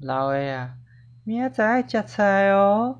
老的啊，明仔载食菜哦。